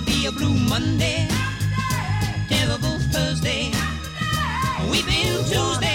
It'll be a blue Monday, Monday. terrible Thursday, Monday. weeping Tuesday.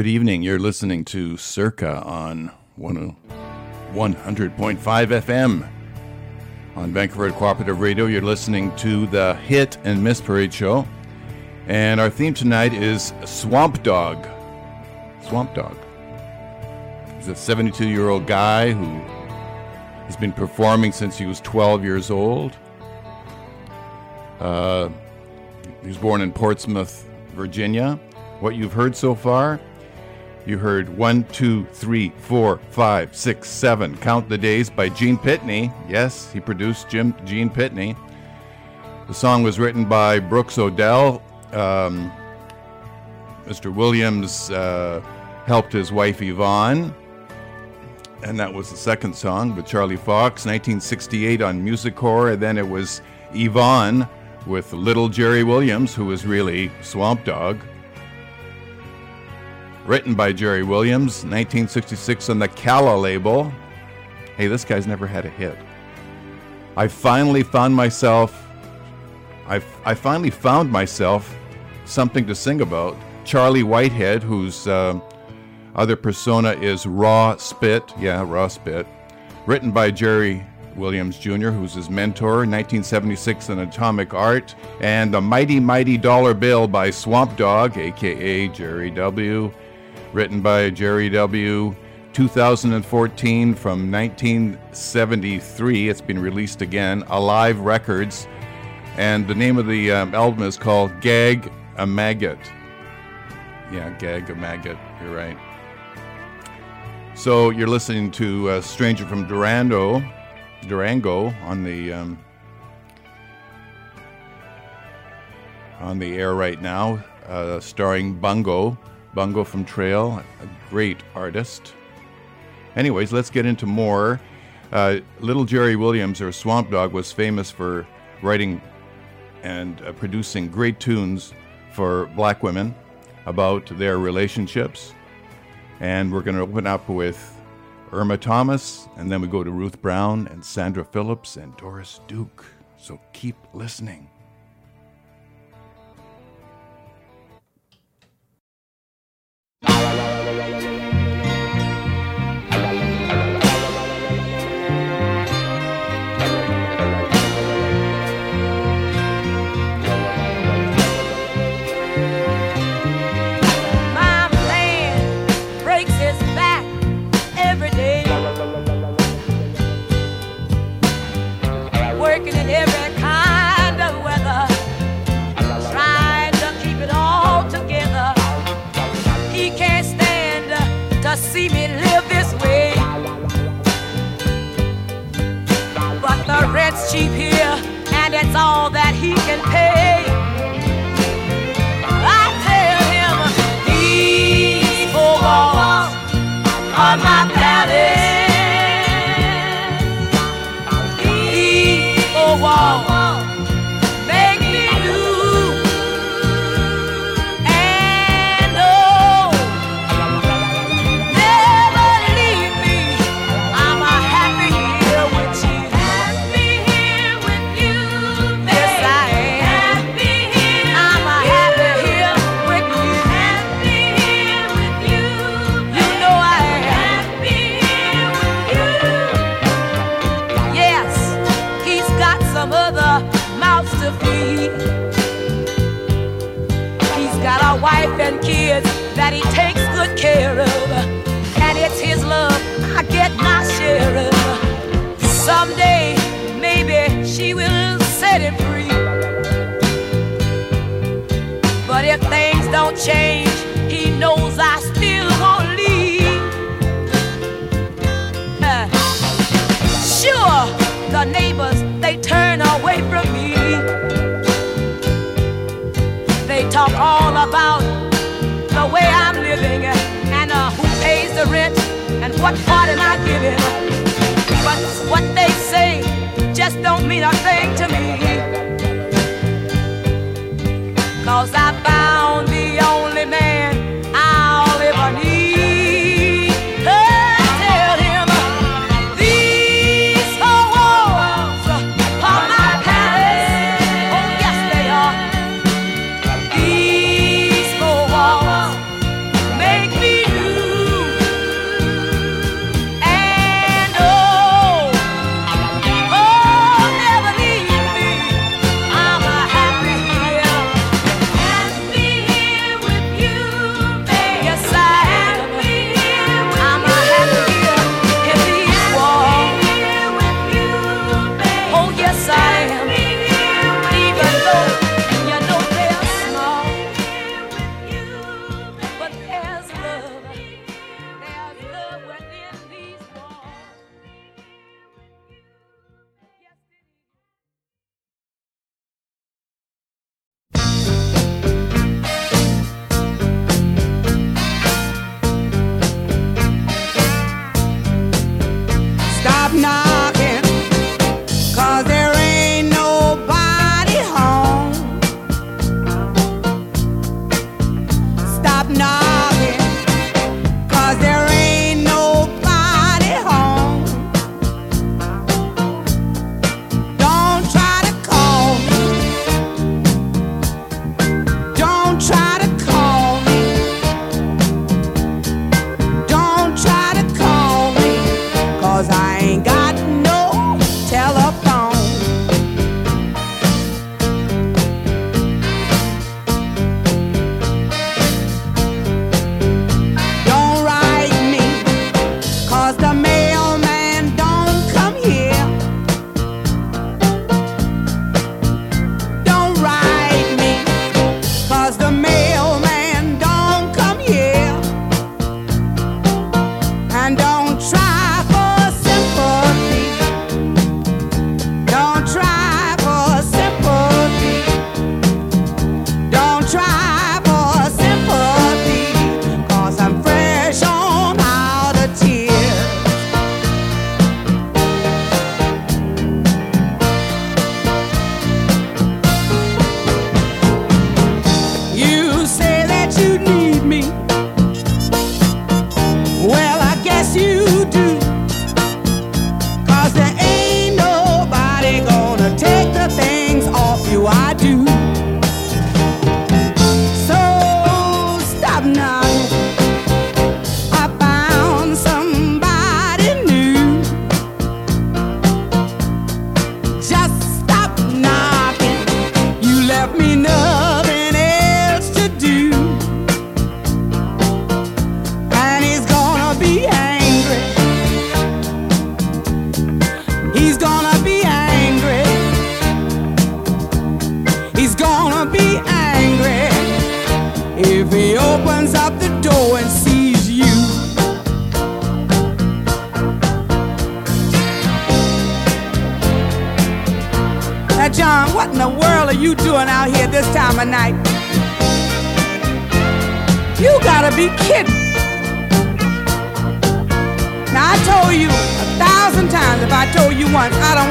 Good evening. You're listening to Circa on 100.5 FM. On Vancouver Cooperative Radio, you're listening to the Hit and Miss Parade show. And our theme tonight is Swamp Dogg. Swamp Dogg. He's a 72 year old guy who has been performing since he was 12 years old. Uh, he was born in Portsmouth, Virginia. What you've heard so far you heard one, two, three, four, five, six, seven. Count the Days by Gene Pitney. Yes, he produced Jim, Gene Pitney. The song was written by Brooks Odell. Um, Mr. Williams uh, helped his wife Yvonne. And that was the second song with Charlie Foxx, 1968 on Musicor. And then it was Yvonne with Little Jerry Williams, who was really Swamp Dogg written by Jerry Williams, 1966 on the Calla label. Hey, this guy's never had a hit. I finally found myself, I, I finally found myself something to sing about. Charlie Whitehead, whose uh, other persona is Raw Spit, yeah, Raw Spit, written by Jerry Williams Jr., who's his mentor, 1976 in Atomic Art, and The Mighty Mighty Dollar Bill by Swamp Dogg, aka Jerry W., written by Jerry W. 2014 from 1973. It's been released again, Alive Records. And the name of the um, album is called Gag a Maggot. Yeah, Gag a Maggot. You're right. So you're listening to a Stranger from Durango, Durango on the um, on the air right now, uh, starring Bungo. Bungo from Trail, a great artist. Anyways, let's get into more. Uh, Little Jerry Williams, or Swamp Dogg, was famous for writing and uh, producing great tunes for black women about their relationships. And we're going to open up with Irma Thomas, and then we go to Ruth Brown and Sandra Phillips and Doris Duke. So keep listening.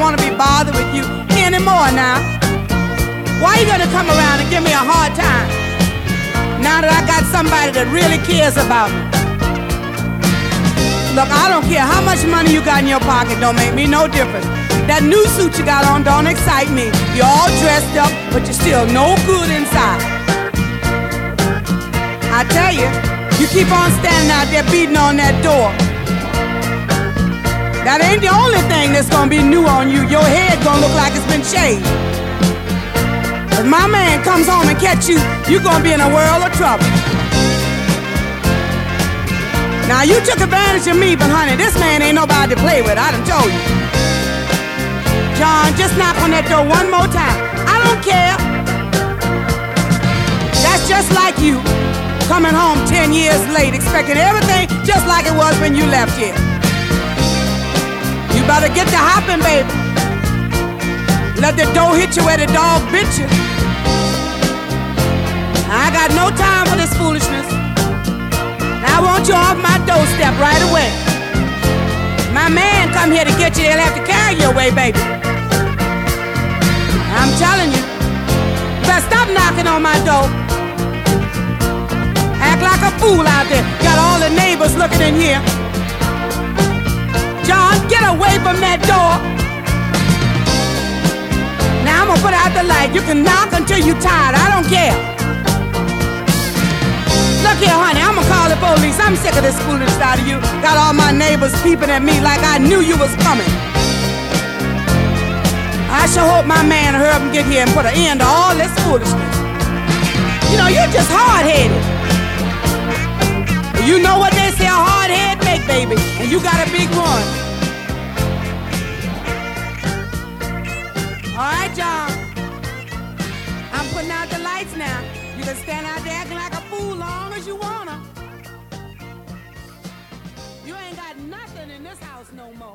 Don't want to be bothered with you anymore now. Why you to come around and give me a hard time? Now that I got somebody that really cares about me. Look I don't care how much money you got in your pocket don't make me no difference. That new suit you got on don't excite me. You're all dressed up, but you're still no good inside. I tell you, you keep on standing out there beating on that door. That ain't the only thing that's gonna be new on you. Your head gonna look like it's been shaved. If my man comes home and catch you, you're gonna be in a world of trouble. Now you took advantage of me, but honey, this man ain't nobody to play with. I done told you. John, just knock on that door one more time. Don't care. That's just like you coming home 10 years late, expecting everything just like it was when you left here. You better get to hopping, baby. Let the door hit you where the dog bit you. I got no time for this foolishness. I want you off my doorstep right away. My man come here to get you, they'll have to carry you away, baby. I'm telling you. Knocking on my door. Act like a fool out there. Got all the neighbors looking in here. John, get away from that door. Now I'm gonna put out the light. You can knock until you're tired. I don't care. Look here, honey, I'ma call the police. I'm sick of this foolishness out of you. Got all my neighbors peeping at me like I knew you was coming. I sure hope my man hurry up and get here and put an end to all this foolishness. You know, you're just hard-headed. You know what they say a hard head make, baby, and you got a big one. All right, John. I'm putting out the lights now. You can stand out there acting like a fool long as you wanna. You ain't got nothing in this house no more.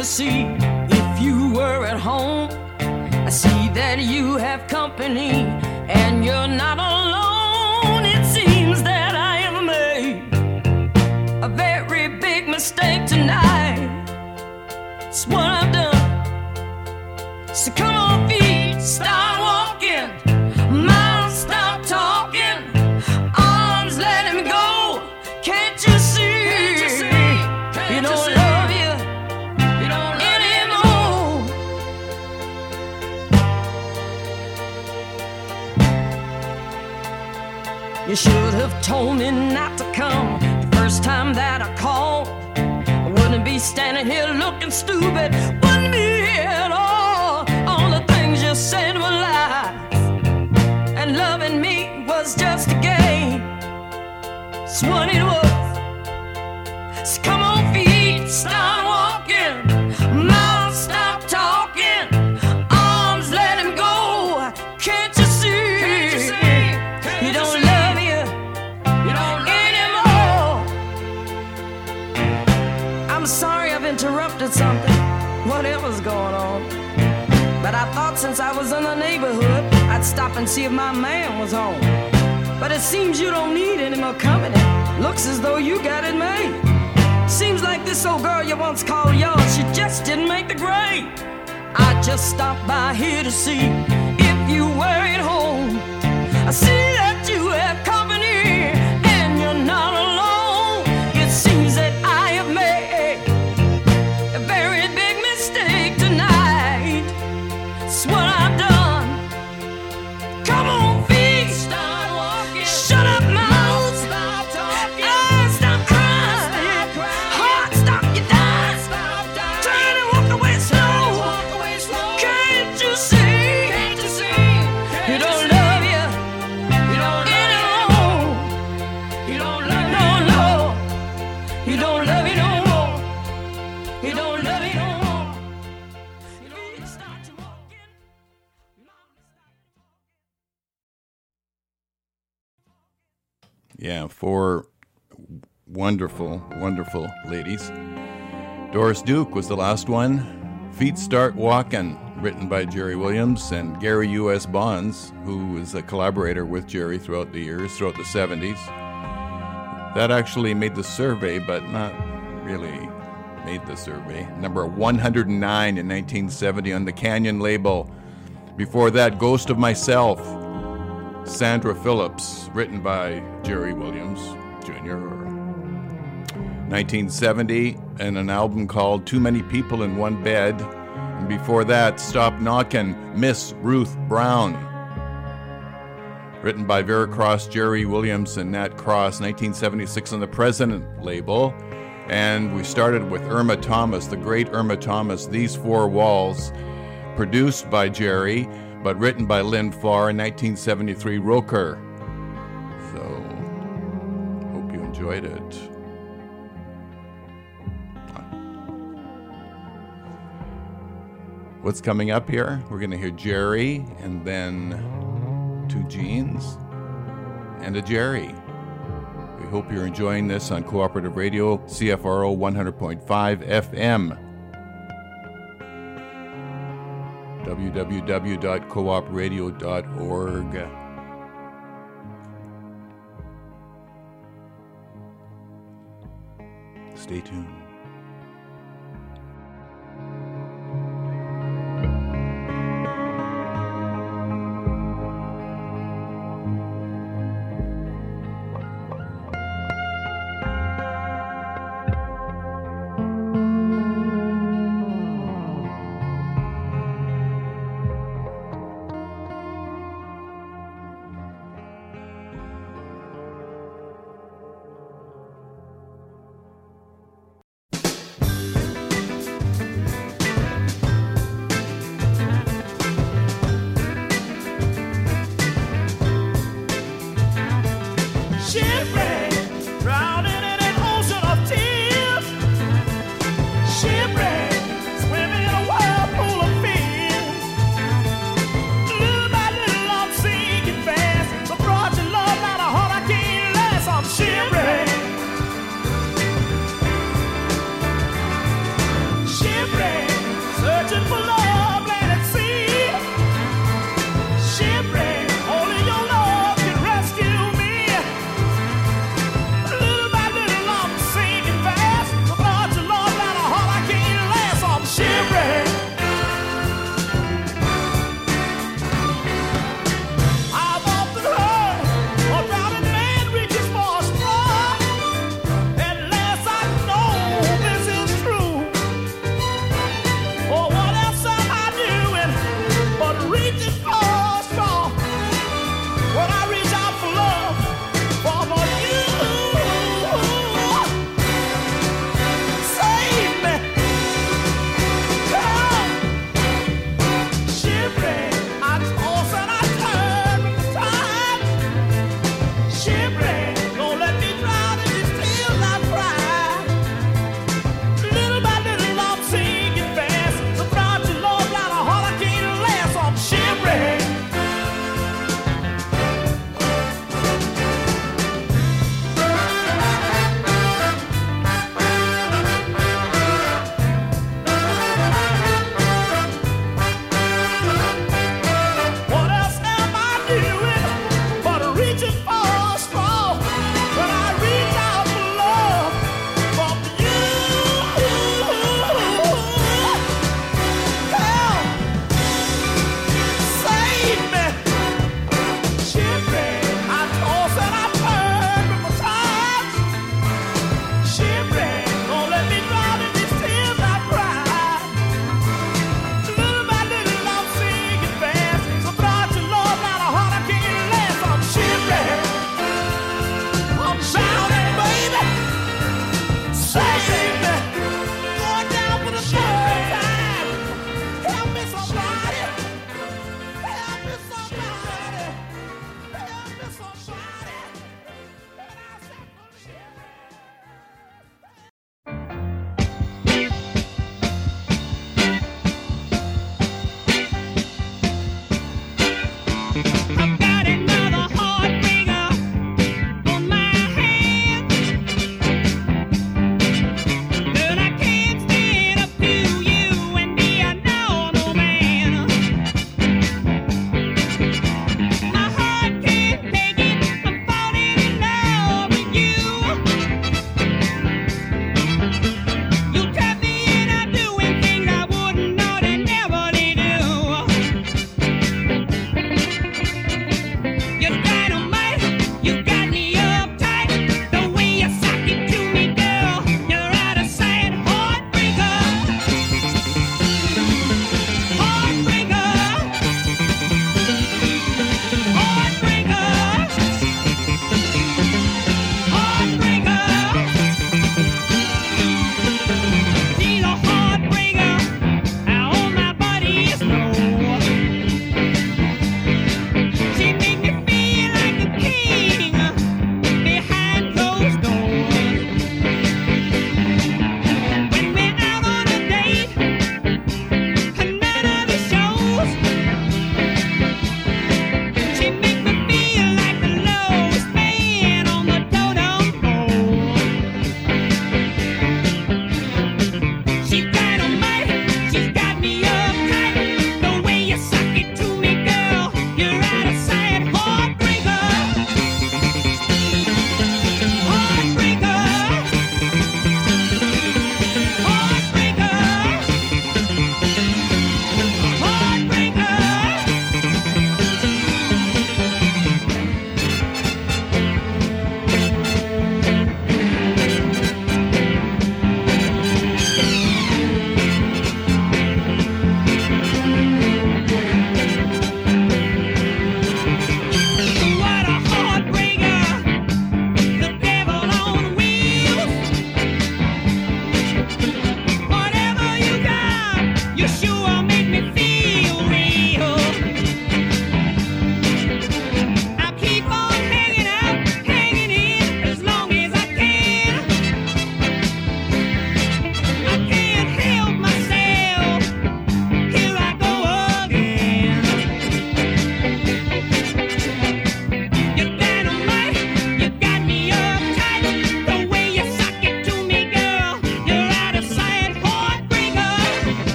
To see if you were at home. I see that you have company standing here looking stupid. Wouldn't be at all. All the things you said were lies. And loving me was just a game. It's was in the neighborhood, I'd stop and see if my man was home. But it seems you don't need any more company. Looks as though you got it made. Seems like this old girl you once called yours, she just didn't make the grade. I just stopped by here to see if you were at home. I see that Yeah, four wonderful, wonderful ladies. Doris Duke was the last one. Feet Start Walkin', written by Jerry Williams and Gary U.S. Bonds, who was a collaborator with Jerry throughout the years, throughout the 70s. That actually made the survey, but not really made the survey. Number 109 in 1970 on the Canyon label. Before that, Ghost of Myself, Sandra Phillips, written by Jerry Williams Jr. 1970, and an album called Too Many People in One Bed. And before that, Stop Knockin', Miss Ruth Brown. Written by Vera Cross, Jerry Williams, and Nat Cross, 1976 on the President label. And we started with Irma Thomas, the great Irma Thomas, These Four Walls, produced by Jerry, but written by Lynn Farr in 1973 Roker. So, hope you enjoyed it. What's coming up here? We're going to hear Jerry and then two Jeans and a Jerry. We hope you're enjoying this on Cooperative Radio, CFRO 100.5 FM. www.coopradio.org. Stay tuned.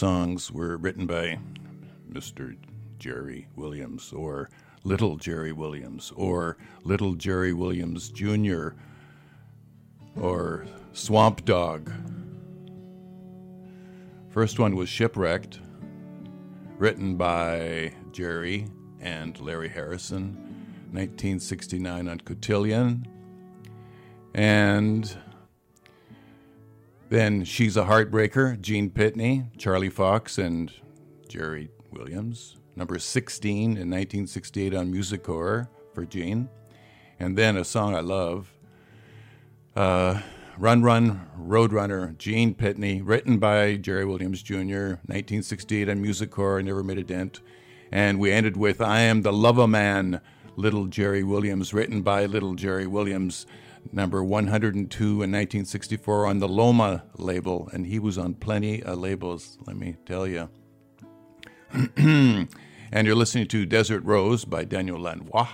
Songs were written by Mr. Jerry Williams or Little Jerry Williams or Little Jerry Williams Jr. or Swamp Dogg. First one was Shipwrecked, written by Jerry and Larry Harrison, 1969 on Cotillion. And then She's a Heartbreaker, Gene Pitney, Charlie Foxx, and Jerry Williams. Number 16 in 1968 on Musicor for Gene. And then a song I love, uh, Run Run Roadrunner, Gene Pitney, written by Jerry Williams Jr., 1968 on Musicor, never made a dent. And we ended with I Am the Lover Man, Little Jerry Williams, written by Little Jerry Williams, number 102 in 1964 on the Loma label. And he was on plenty of labels, let me tell you. and you're listening to Desert Rose by Daniel Lanois.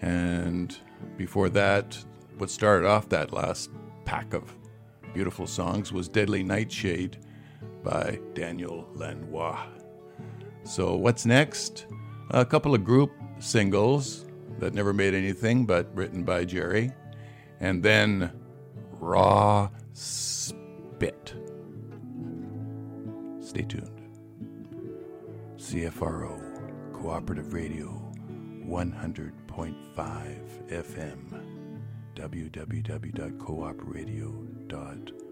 And before that, what started off that last pack of beautiful songs was Deadly Nightshade by Daniel Lanois. So, what's next? A couple of group singles that never made anything but written by Jerry. And then Raw Spitt. Stay tuned. CFRO, Cooperative Radio, 100.5 FM, www.coopradio.org.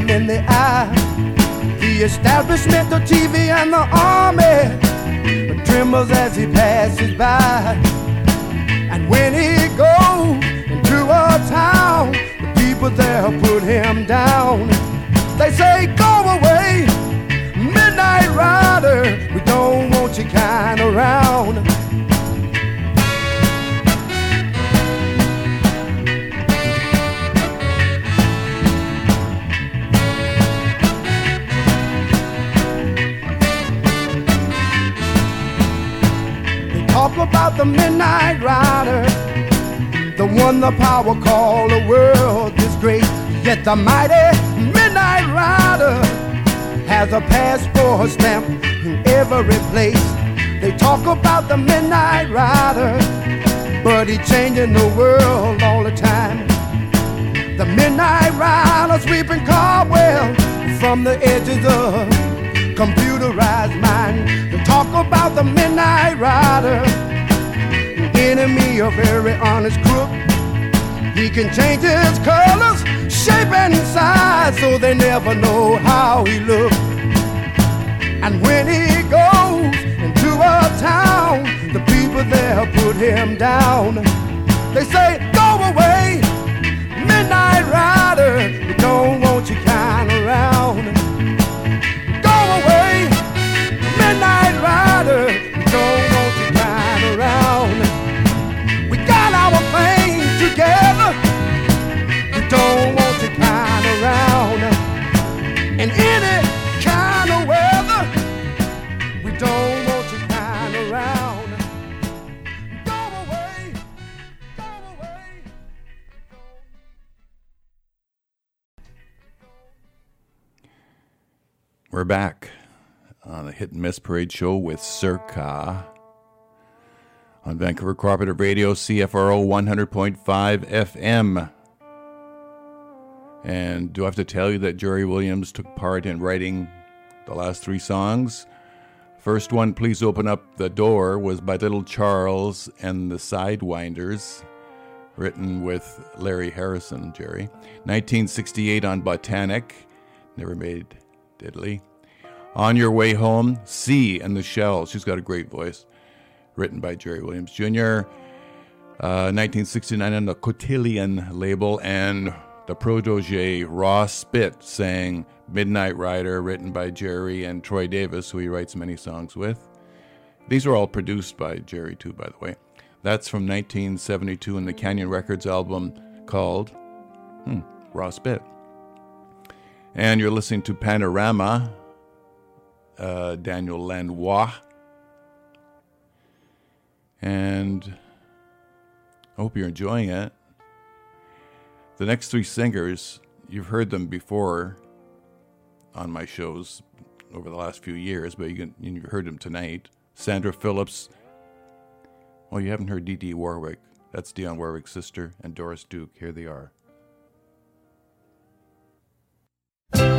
in the eye. The establishment, the TV, and the army trembles as he passes by. And when he goes into a town, the people there put him down. They say, Go away, Midnight Rider, we don't want you kind around. The Midnight Rider, the one the power call the world is great. Yet the mighty Midnight Rider has a passport stamp in every place. They talk about the Midnight Rider, but he changing the world all the time. The Midnight Rider sweeping cobwebs from the edges of computerized mind. They talk about the Midnight Rider, enemy of every honest crook. He can change his colors, shape, and size, so they never know how he looks. And when he goes into a town, the people there put him down. They say, Go away, Midnight Rider, we don't want you kind around. Go away, Midnight Rider, We're back on the Hit and Miss Parade show with Circa on Vancouver Cooperative Radio, CFRO 100.5 FM. And do I have to tell you that Jerry Williams took part in writing the last three songs? First one, Please Open Up the Door, was by Little Charles and the Sidewinders, written with Larry Harrison, Jerry. 1968 on Botanic, never made diddly. On Your Way Home, C and the Shells. She's got a great voice. Written by Jerry Williams Jr. Uh, 1969 on the Cotillion label, and the protege Raw Spitt sang Midnight Rider, written by Jerry and Troy Davis, who he writes many songs with. These are all produced by Jerry, too, by the way. That's from 1972 in the Canyon Records album called hmm, Raw Spitt. And you're listening to Panorama, uh, Daniel Lanois. And I hope you're enjoying it. The next three singers, you've heard them before on my shows over the last few years, but you can, you've heard them tonight. Sandra Phillips. Well, you haven't heard Dee Warwick. That's Dionne Warwick's sister, and Doris Duke. Here they are. I've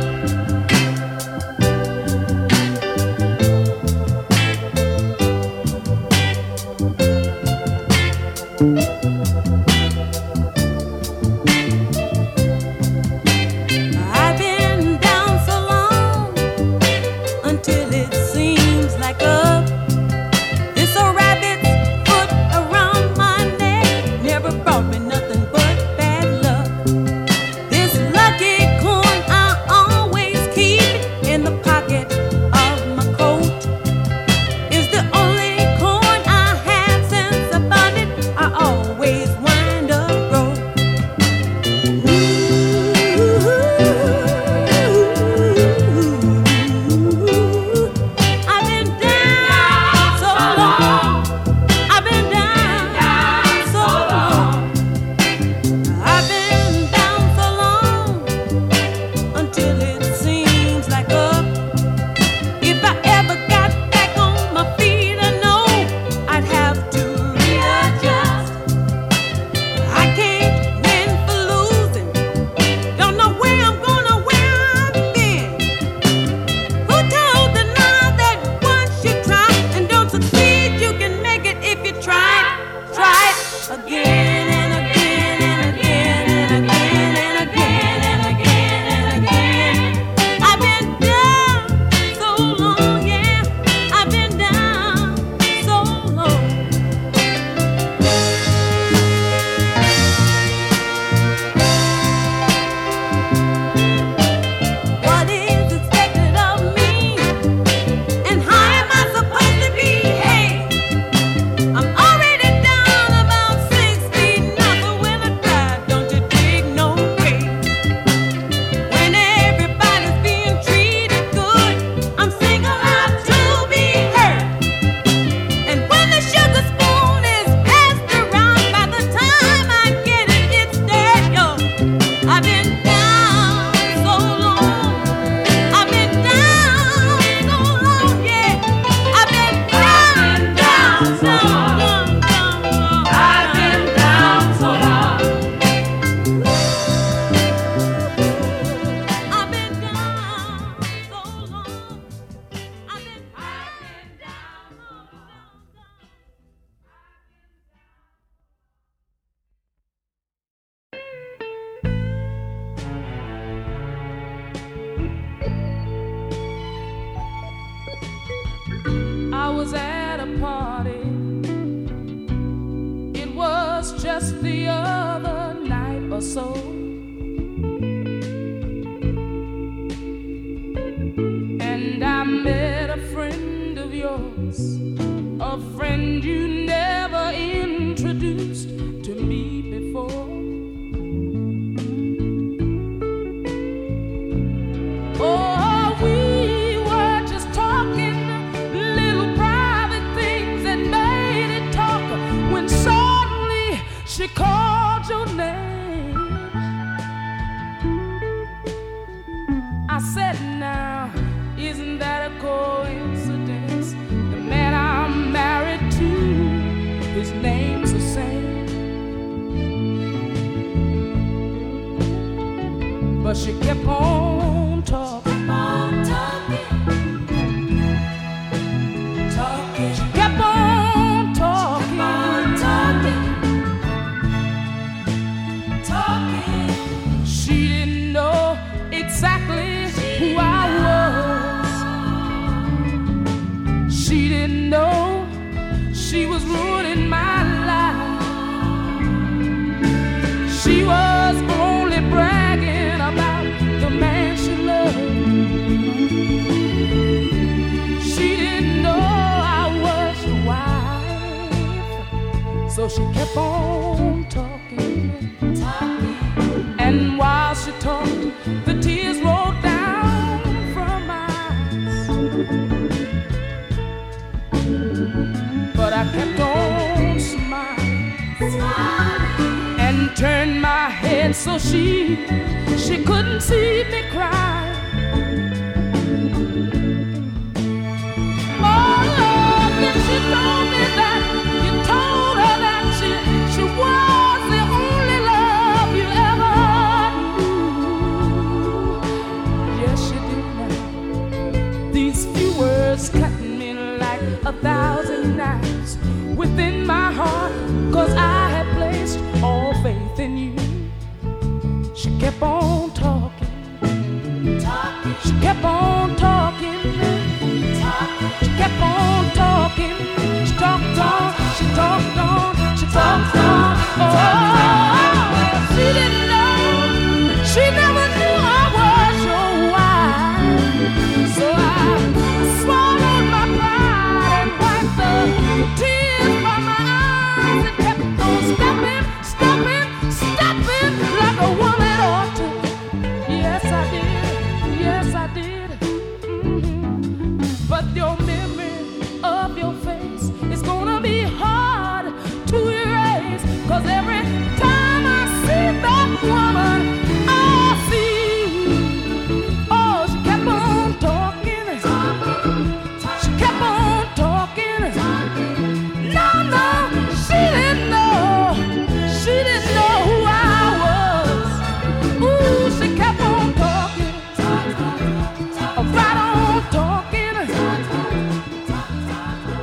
his name's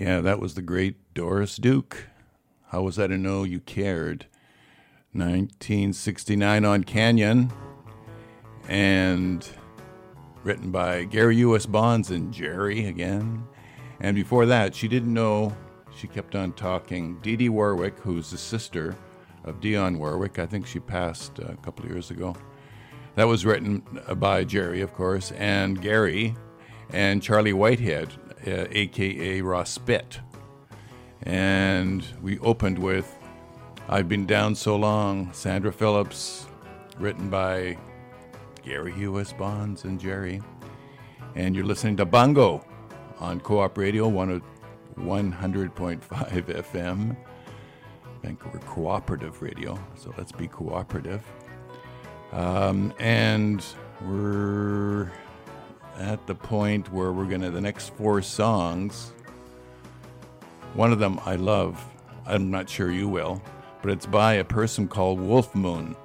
Yeah, that was the great Doris Duke. How was I to know you cared? 1969 on Canyon, and written by Gary U.S. Bonds and Jerry again. And before that, she didn't know. She kept on talking. Dee Dee Warwick, who's the sister of Dionne Warwick, I think she passed a couple of years ago. That was written by Jerry, of course, and Gary, and Charlie Whitehead, aka Raw Spitt. And we opened with I've Been Down So Long, Sandra Phillips, written by Gary U.S. Bonds and Jerry. And you're listening to Bongo on Co op Radio 100 100.5 FM, Vancouver Cooperative Radio. So let's be cooperative. Um, and we're at the point where we're going to, the next four songs, one of them I love. I'm not sure you will, but it's by a person called Wolf Moon,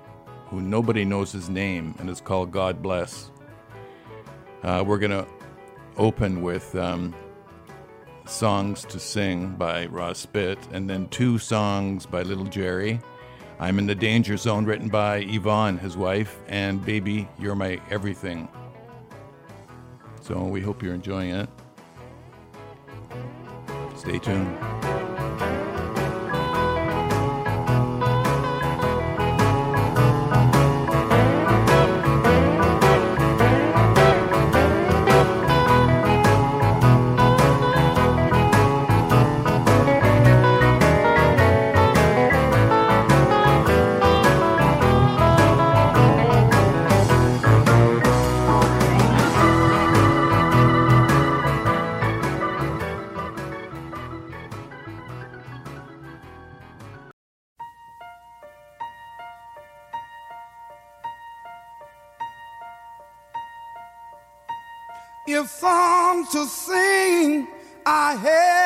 who nobody knows his name, and it's called God Bless. Uh, we're going to open with um, Songs to Sing by Raw Spitt, and then two songs by Little Jerry. I'm in the Danger Zone, written by Yvonne, his wife, and Baby, You're My Everything. So we hope you're enjoying it. Stay tuned. To sing, I had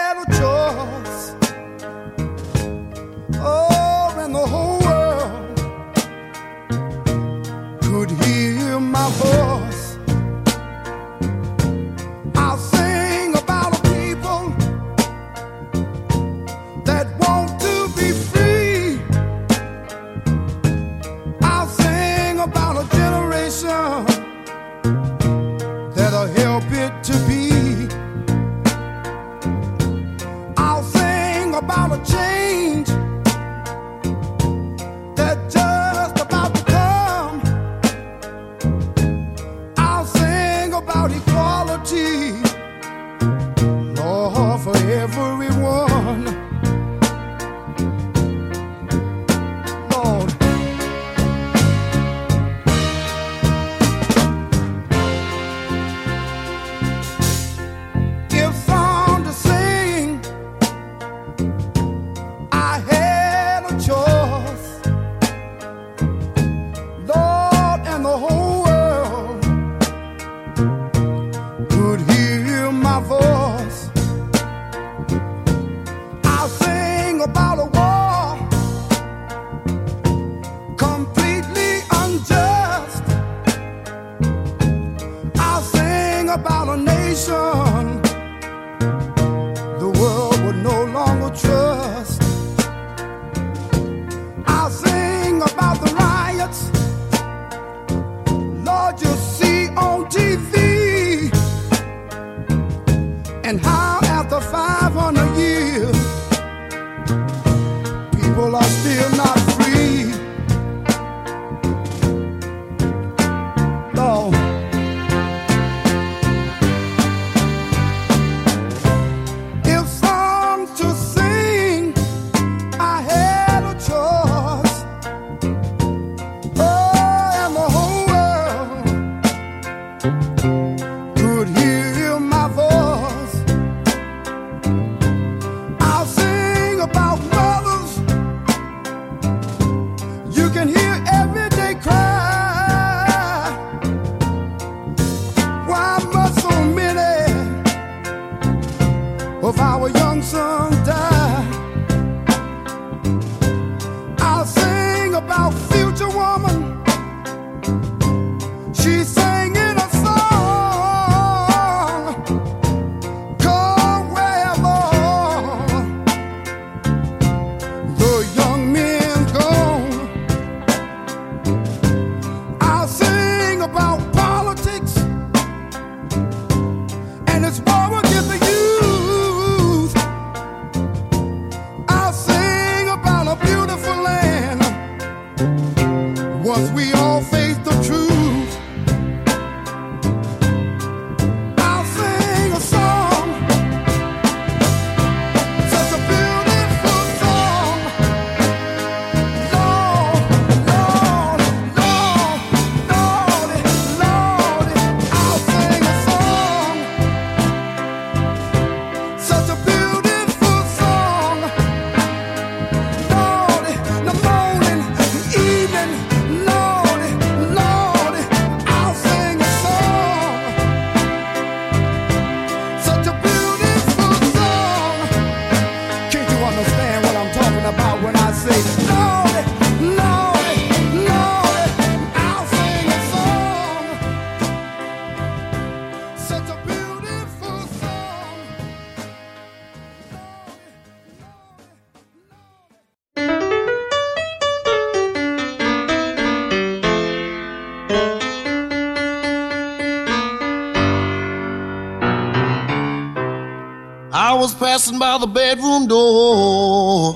Cause we are the bedroom door.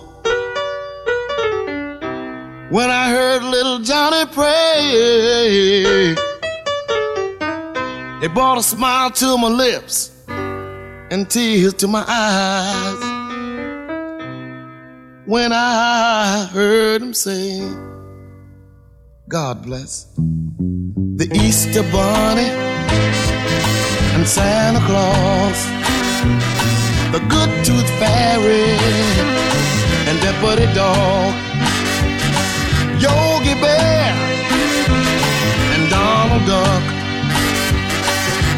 When I heard little Johnny pray, it brought a smile to my lips and tears to my eyes. When I heard him say, God bless the Easter Bunny and Santa Claus the good tooth fairy, and Deputy Dog, Yogi Bear, and Donald Duck,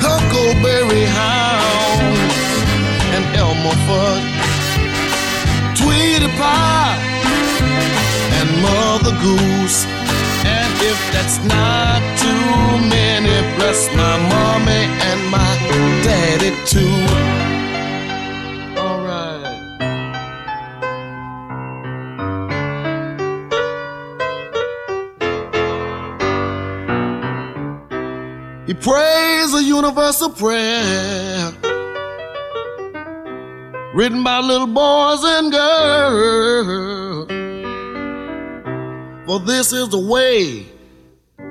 Huckleberry Hound, and Elmer Fudd, Tweety Pie, and Mother Goose. And if that's not too many, bless my mommy and my daddy too. Praise a universal prayer written by little boys and girls. For this is the way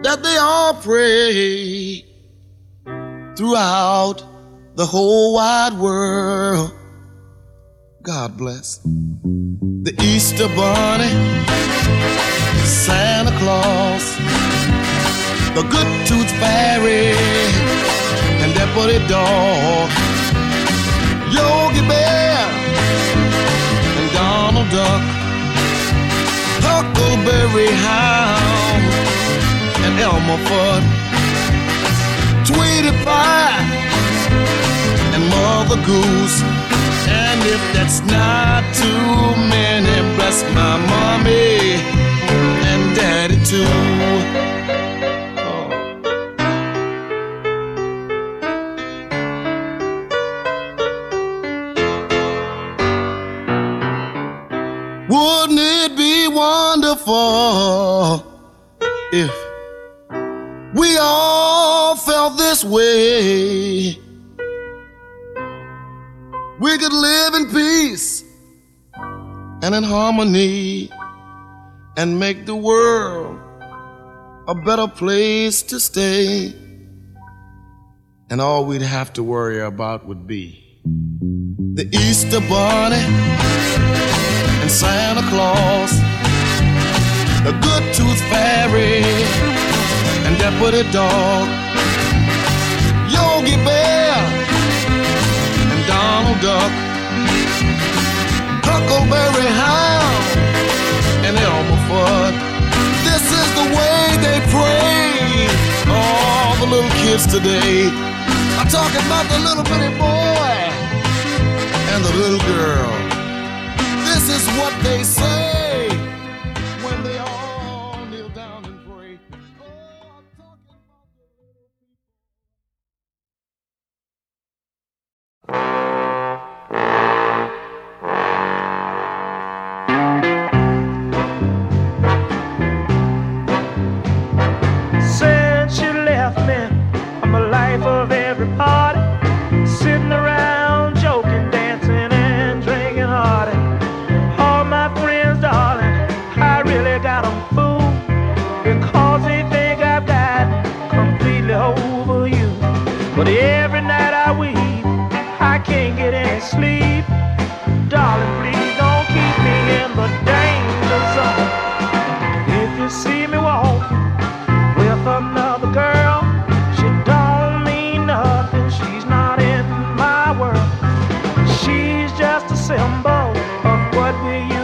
that they all pray throughout the whole wide world. God bless the Easter Bunny, Santa Claus the Good Tooth Fairy, and Deputy Dog, Yogi Bear, and Donald Duck, Huckleberry Hound, and Elmer Fudd, Tweety Pie, and Mother Goose. And if that's not too many, bless my mommy and daddy too. If we all felt this way? we could live in peace and in harmony and make the world a better place to stay. And all we'd have to worry about would be the Easter Bunny and Santa Claus, the Good Tooth Fairy and Deputy Dog, Yogi Bear. And Donald Duck, Huckleberry Hound, and Elmer Fudd. This is the way they pray. All the little kids today are talking about the little bitty boy and the little girl. This is what they say symbol of what we used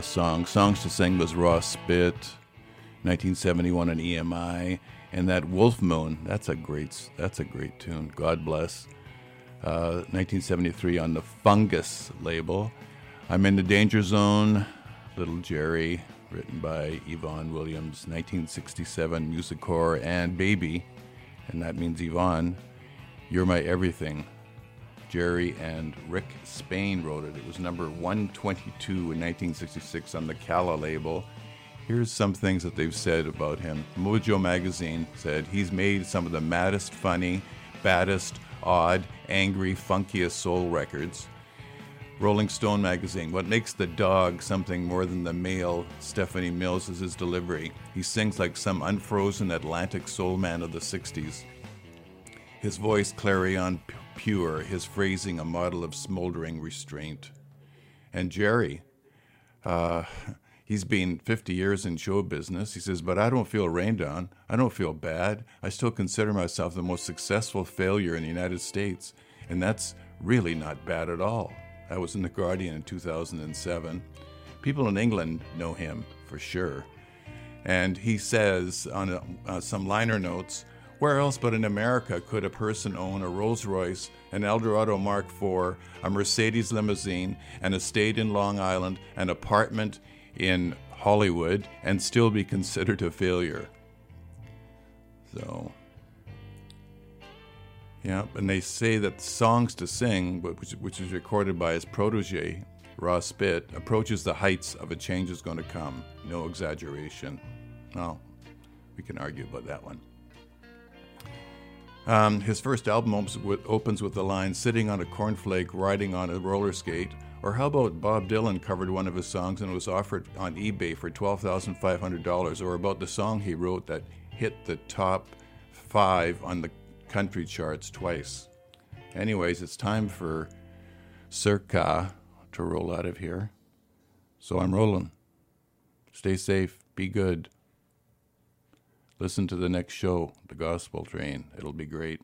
song. Songs to Sing was Raw Spitt, 1971 on EMI, and that Wolf Moon. That's a great. That's a great tune. God bless. Uh, 1973 on the Fungus label. I'm in the Danger Zone. Little Jerry, written by Yvonne Williams, 1967 Musicor and Baby, and that means Yvonne. You're My Everything. Jerry and Rick Spain wrote it. It was number 122 in 1966 on the Calla label. Here's some things that they've said about him. Mojo magazine said he's made some of the maddest, funny, baddest, odd, angry, funkiest soul records. Rolling Stone magazine, what makes the dog something more than the male Stephanie Mills is his delivery. He sings like some unfrozen Atlantic soul man of the 60s. His voice clarion pure, his phrasing a model of smoldering restraint. And Jerry, uh, he's been 50 years in show business. He says, but I don't feel rained on. I don't feel bad. I still consider myself the most successful failure in the United States. And that's really not bad at all. I was in The Guardian in 2007. People in England know him for sure. And he says on uh, some liner notes, where else but in America could a person own a Rolls Royce, an Eldorado Mark IV, a Mercedes limousine, an estate in Long Island, an apartment in Hollywood, and still be considered a failure? So, yeah, and they say that Songs to Sing, which, which is recorded by his protege, Raw Spitt, approaches the heights of a change is going to come. No exaggeration. Well, we can argue about that one. Um, his first album opens with, opens with the line, sitting on a cornflake, riding on a roller skate. Or how about Bob Dylan covered one of his songs and was offered on eBay for $12,500? Or about the song he wrote that hit the top five on the country charts twice. Anyways, it's time for Circa to roll out of here. So I'm rolling. Stay safe, be good. Listen to the next show, The Gospel Train. It'll be great.